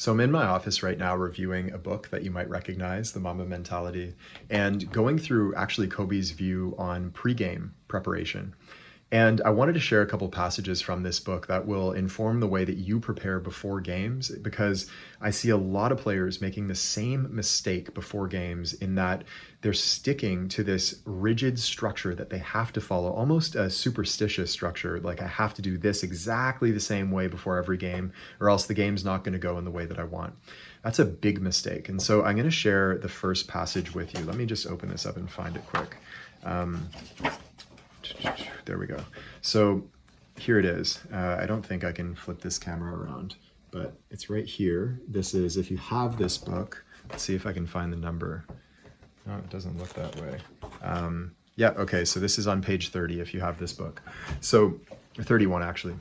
So I'm in my office right now reviewing a book that you might recognize, The Mamba Mentality, and going through actually Kobe's view on pregame preparation. And I wanted to share a couple passages from this book that will inform the way that you prepare before games because I see a lot of players making the same mistake before games in that they're sticking to this rigid structure that they have to follow, almost a superstitious structure. Like, I have to do this exactly the same way before every game, or else the game's not going to go in the way that I want. That's a big mistake. And so I'm going to share the first passage with you. Let me just open this up and find it quick. Um, there we go. So here it is. Uh, I don't think I can flip this camera around, but it's right here. This is, if you have this book, let's see if I can find the number. No, it doesn't look that way. Um, yeah, okay, so this is on page 30 if you have this book. So, 31 actually.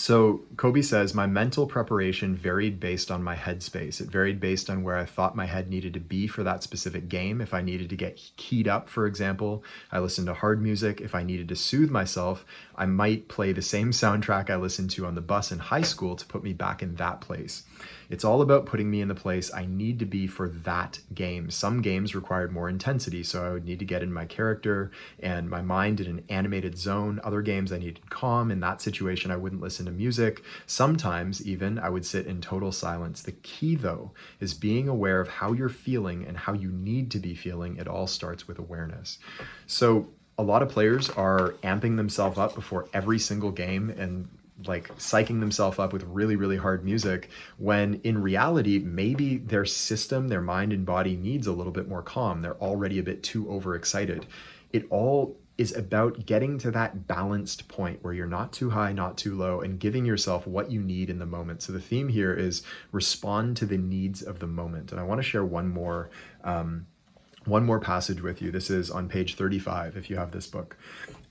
So Kobe says, my mental preparation varied based on my headspace. It varied based on where I thought my head needed to be for that specific game. If I needed to get keyed up, for example, I listened to hard music. If I needed to soothe myself, I might play the same soundtrack I listened to on the bus in high school to put me back in that place. It's all about putting me in the place I need to be for that game. Some games required more intensity, so I would need to get in my character and my mind in an animated zone. Other games I needed calm. In that situation, I wouldn't listen music. Sometimes, even, I would sit in total silence. The key, though, is being aware of how you're feeling and how you need to be feeling. It all starts with awareness. So, a lot of players are amping themselves up before every single game and like psyching themselves up with really really hard music when in reality maybe their system their mind and body needs a little bit more calm they're already a bit too overexcited it all is about getting to that balanced point where you're not too high not too low and giving yourself what you need in the moment. So the theme here is respond to the needs of the moment. And i want to share one more um, one more passage with you. This is on page 35 if you have this book.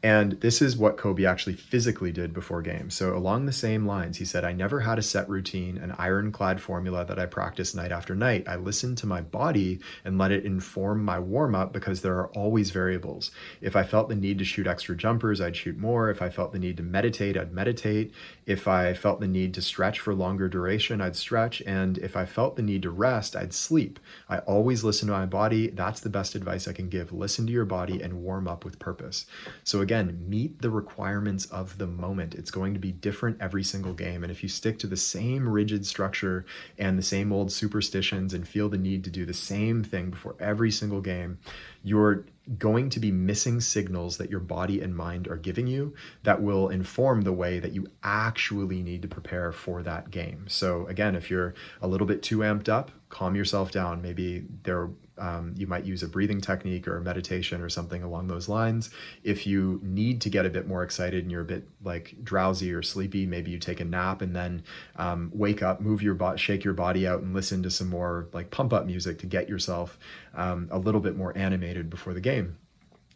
And this is what Kobe actually physically did before games. So, along the same lines, he said, I never had a set routine, an ironclad formula that I practiced night after night. I listened to my body and let it inform my warm up because there are always variables. If I felt the need to shoot extra jumpers, I'd shoot more. If I felt the need to meditate, I'd meditate. If I felt the need to stretch for longer duration, I'd stretch. And if I felt the need to rest, I'd sleep. I always listen to my body. That's the best advice I can give. Listen to your body and warm up with purpose. So, again, meet the requirements of the moment. It's going to be different every single game. And if you stick to the same rigid structure and the same old superstitions and feel the need to do the same thing before every single game, you're going to be missing signals that your body and mind are giving you that will inform the way that you actually need to prepare for that game. So, again, if you're a little bit too amped up, calm yourself down. Maybe there um, you might use a breathing technique or a meditation or something along those lines. If you need to get a bit more excited and you're a bit like drowsy or sleepy, maybe you take a nap and then um, wake up, move your body, shake your body out, and listen to some more like pump up music to get yourself um, a little bit more animated before the game.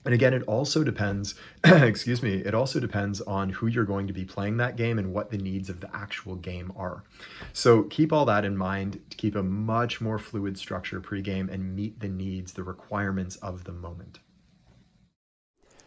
And again, it also depends, excuse me, it also depends on who you're going to be playing that game and what the needs of the actual game are. So keep all that in mind to keep a much more fluid structure pregame and meet the needs, the requirements of the moment.